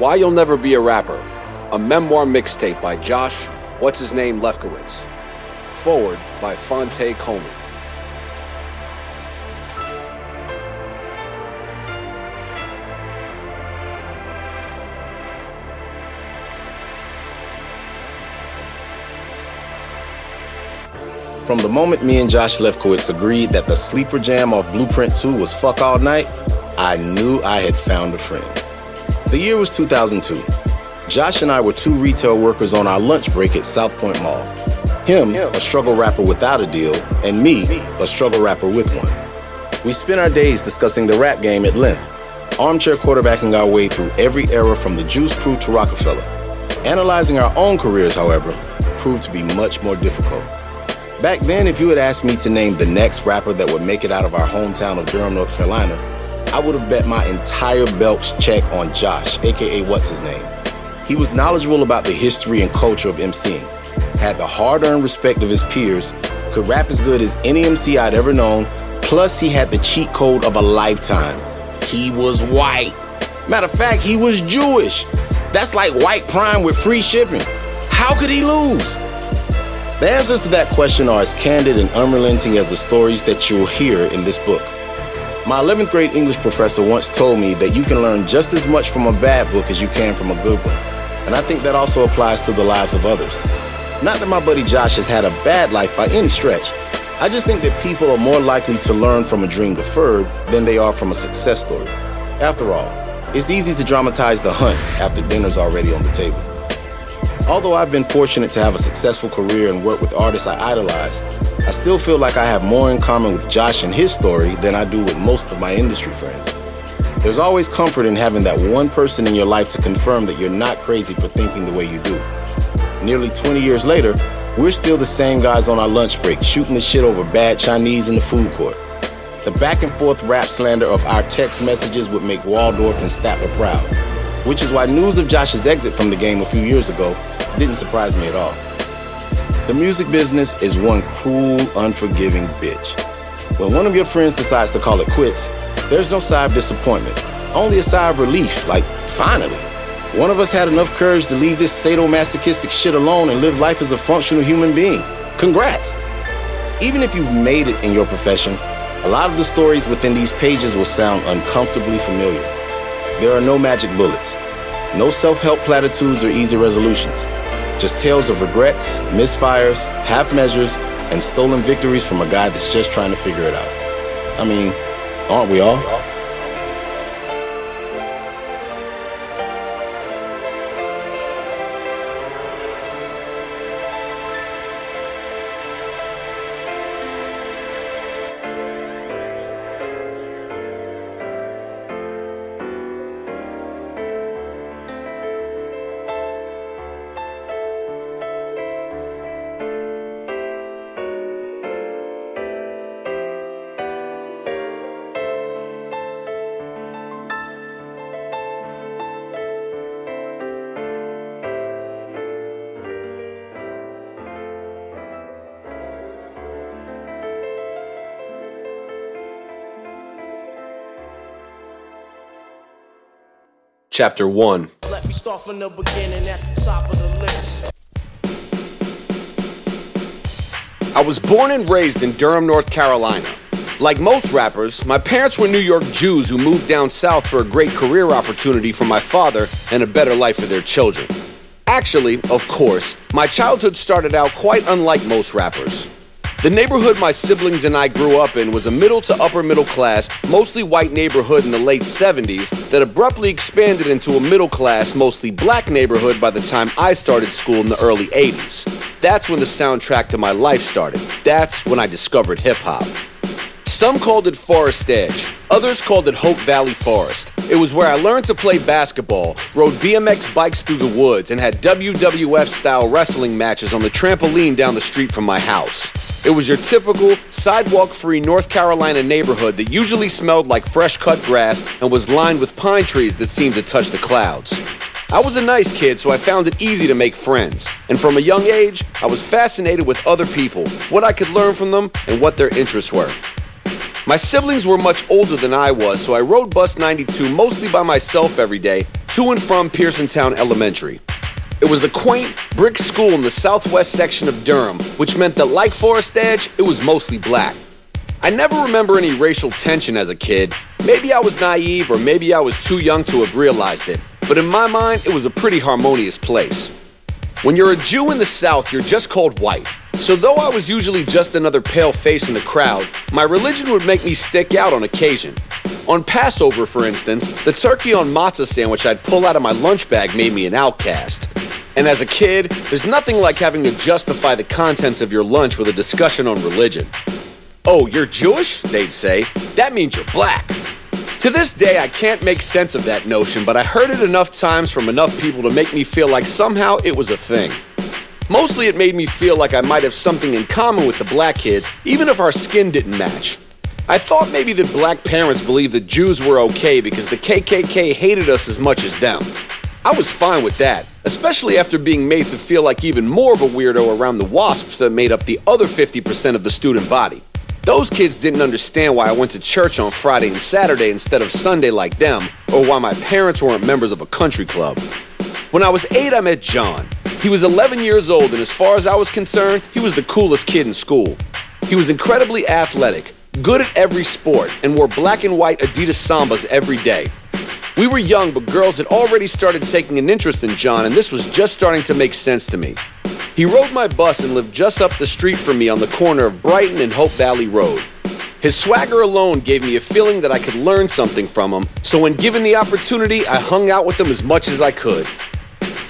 Why You'll Never Be a Rapper, a memoir mixtape by Josh, what's his name, Lefkowitz. Foreword by Phonte Coleman. From the moment me and Josh Lefkowitz agreed that the sleeper jam off Blueprint 2 was fuck all night, I knew I had found a friend. The year was 2002. Josh and I were two retail workers on our lunch break at Southpoint Mall. Him, a struggle rapper without a deal, and me, a struggle rapper with one. We spent our days discussing the rap game at length, armchair quarterbacking our way through every era from the Juice Crew to Roc-A-Fella. Analyzing our own careers, however, proved to be much more difficult. Back then, if you had asked me to name the next rapper that would make it out of our hometown of Durham, North Carolina, I would have bet my entire Belk check on Josh, aka What's His Name. He was knowledgeable about the history and culture of MCing, had the hard earned respect of his peers, could rap as good as any MC I'd ever known, plus, he had the cheat code of a lifetime. He was white. Matter of fact, he was Jewish. That's like white prime with free shipping. How could he lose? The answers to that question are as candid and unrelenting as the stories that you'll hear in this book. My 11th grade English professor once told me that you can learn just as much from a bad book as you can from a good one. And I think that also applies to the lives of others. Not that my buddy Josh has had a bad life by any stretch. I just think that people are more likely to learn from a dream deferred than they are from a success story. After all, it's easy to dramatize the hunt after dinner's already on the table. Although I've been fortunate to have a successful career and work with artists I idolize, I still feel like I have more in common with Josh and his story than I do with most of my industry friends. There's always comfort in having that one person in your life to confirm that you're not crazy for thinking the way you do. Nearly 20 years later, we're still the same guys on our lunch break, shooting the shit over bad Chinese in the food court. The back and forth rap slander of our text messages would make Waldorf and Statler proud, which is why news of Josh's exit from the game a few years ago didn't surprise me at all. The music business is one cruel, unforgiving bitch. When one of your friends decides to call it quits, there's no sigh of disappointment, only a sigh of relief, like, finally. One of us had enough courage to leave this sadomasochistic shit alone and live life as a functional human being. Congrats! Even if you've made it in your profession, a lot of the stories within these pages will sound uncomfortably familiar. There are no magic bullets, no self help platitudes or easy resolutions. Just tales of regrets, misfires, half measures, and stolen victories from a guy that's just trying to figure it out. I mean, aren't we all? Chapter 1 Let me start from the beginning at the top of the list. I was born and raised in Durham, North Carolina. Like most rappers, my parents were New York Jews who moved down south for a great career opportunity for my father and a better life for their children. Actually, of course, my childhood started out quite unlike most rappers. The neighborhood my siblings and I grew up in was a middle to upper middle class, mostly white neighborhood in the late 70s that abruptly expanded into a middle class, mostly black neighborhood by the time I started school in the early 80s. That's when the soundtrack to my life started. That's when I discovered hip hop. Some called it Forest Edge, others called it Hope Valley Forest. It was where I learned to play basketball, rode BMX bikes through the woods, and had WWF style wrestling matches on the trampoline down the street from my house. It was your typical sidewalk free North Carolina neighborhood that usually smelled like fresh cut grass and was lined with pine trees that seemed to touch the clouds. I was a nice kid, so I found it easy to make friends. And from a young age, I was fascinated with other people, what I could learn from them, and what their interests were. My siblings were much older than I was, so I rode Bus 92 mostly by myself every day to and from Pearsontown Elementary. It was a quaint, brick school in the southwest section of Durham, which meant that, like Forest Edge, it was mostly black. I never remember any racial tension as a kid. Maybe I was naive, or maybe I was too young to have realized it, but in my mind, it was a pretty harmonious place. When you're a Jew in the South, you're just called white. So, though I was usually just another pale face in the crowd, my religion would make me stick out on occasion. On Passover, for instance, the turkey on matzah sandwich I'd pull out of my lunch bag made me an outcast. And as a kid, there's nothing like having to justify the contents of your lunch with a discussion on religion. Oh, you're Jewish? They'd say. That means you're black. To this day, I can't make sense of that notion, but I heard it enough times from enough people to make me feel like somehow it was a thing. Mostly, it made me feel like I might have something in common with the black kids, even if our skin didn't match. I thought maybe that black parents believed that Jews were okay because the KKK hated us as much as them. I was fine with that, especially after being made to feel like even more of a weirdo around the WASPs that made up the other 50% of the student body. Those kids didn't understand why I went to church on Friday and Saturday instead of Sunday like them, or why my parents weren't members of a country club. When I was eight, I met John. He was 11 years old, and as far as I was concerned, he was the coolest kid in school. He was incredibly athletic, good at every sport, and wore black and white Adidas Sambas every day. We were young, but girls had already started taking an interest in John, and this was just starting to make sense to me. He rode my bus and lived just up the street from me on the corner of Brighton and Hope Valley Road. His swagger alone gave me a feeling that I could learn something from him, so when given the opportunity, I hung out with him as much as I could.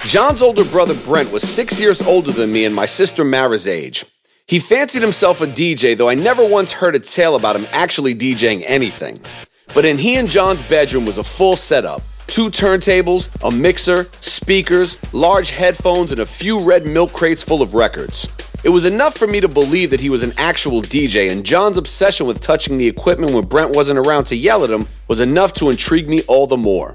John's older brother Brent was six years older than me and my sister Mara's age. He fancied himself a DJ, though I never once heard a tale about him actually DJing anything. But in he and John's bedroom was a full setup two turntables, a mixer, speakers, large headphones, and a few red milk crates full of records. It was enough for me to believe that he was an actual DJ, and John's obsession with touching the equipment when Brent wasn't around to yell at him was enough to intrigue me all the more.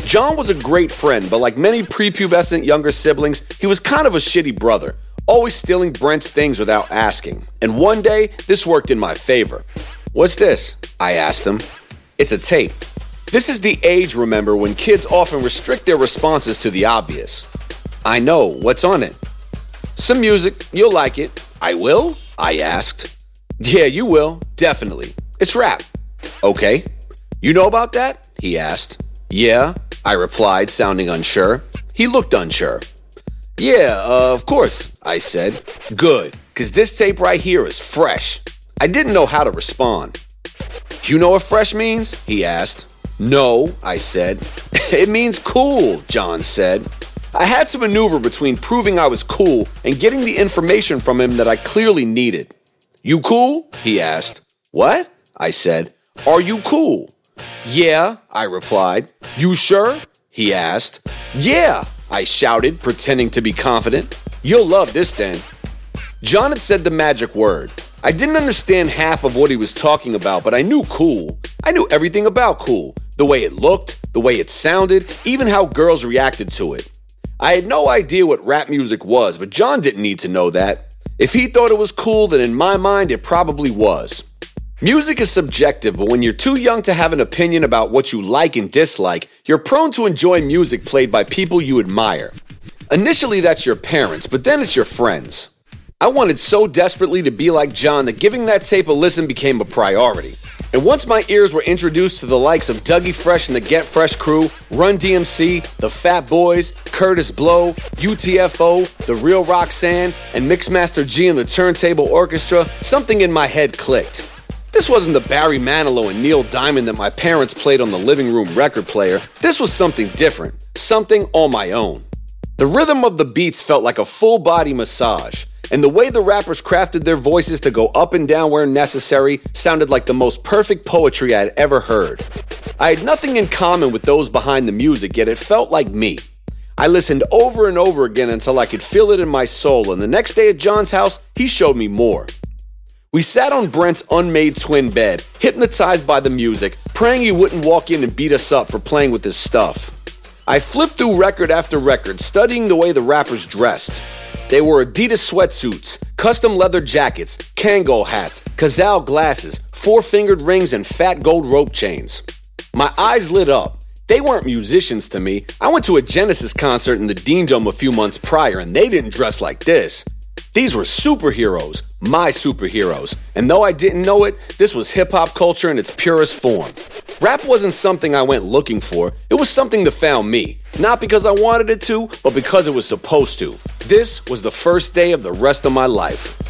John was a great friend, but like many prepubescent younger siblings, he was kind of a shitty brother, always stealing Brent's things without asking. And one day, this worked in my favor. What's this? I asked him. It's a tape. This is the age, remember, when kids often restrict their responses to the obvious. I know, what's on it? Some music, you'll like it. I will? I asked. Yeah, you will, definitely. It's rap. Okay. You know about that? He asked. Yeah, I replied, sounding unsure. He looked unsure. Yeah, uh, of course, I said. Good, because this tape right here is fresh. I didn't know how to respond. You know what fresh means? He asked. No, I said. it means cool, John said. I had to maneuver between proving I was cool and getting the information from him that I clearly needed. You cool? He asked. What? I said. Are you cool? Yeah, I replied. You sure? He asked. Yeah, I shouted, pretending to be confident. You'll love this then. John had said the magic word. I didn't understand half of what he was talking about, but I knew cool. I knew everything about cool the way it looked, the way it sounded, even how girls reacted to it. I had no idea what rap music was, but John didn't need to know that. If he thought it was cool, then in my mind it probably was. Music is subjective, but when you're too young to have an opinion about what you like and dislike, you're prone to enjoy music played by people you admire. Initially, that's your parents, but then it's your friends. I wanted so desperately to be like John that giving that tape a listen became a priority. And once my ears were introduced to the likes of Dougie Fresh and the Get Fresh crew, Run DMC, the Fat Boys, Kurtis Blow, UTFO, The Real Roxanne, and Mixmaster Gee and the Turntable Orchestra, something in my head clicked. This wasn't the Barry Manilow and Neil Diamond that my parents played on the living room record player. This was something different, something on my own. The rhythm of the beats felt like a full body massage. And the way the rappers crafted their voices to go up and down where necessary sounded like the most perfect poetry I had ever heard. I had nothing in common with those behind the music, yet it felt like me. I listened over and over again until I could feel it in my soul, and the next day at John's house, he showed me more. We sat on Brent's unmade twin bed, hypnotized by the music, praying he wouldn't walk in and beat us up for playing with his stuff. I flipped through record after record, studying the way the rappers dressed. They wore Adidas sweatsuits, custom leather jackets, Kangol hats, Cazal glasses, four fingered rings, and fat gold rope chains. My eyes lit up. They weren't musicians to me. I went to a Genesis concert in the Dean Dome a few months prior, and they didn't dress like this. These were superheroes, my superheroes. And though I didn't know it, this was hip hop culture in its purest form. Rap wasn't something I went looking for, it was something that found me. Not because I wanted it to, but because it was supposed to. This was the first day of the rest of my life.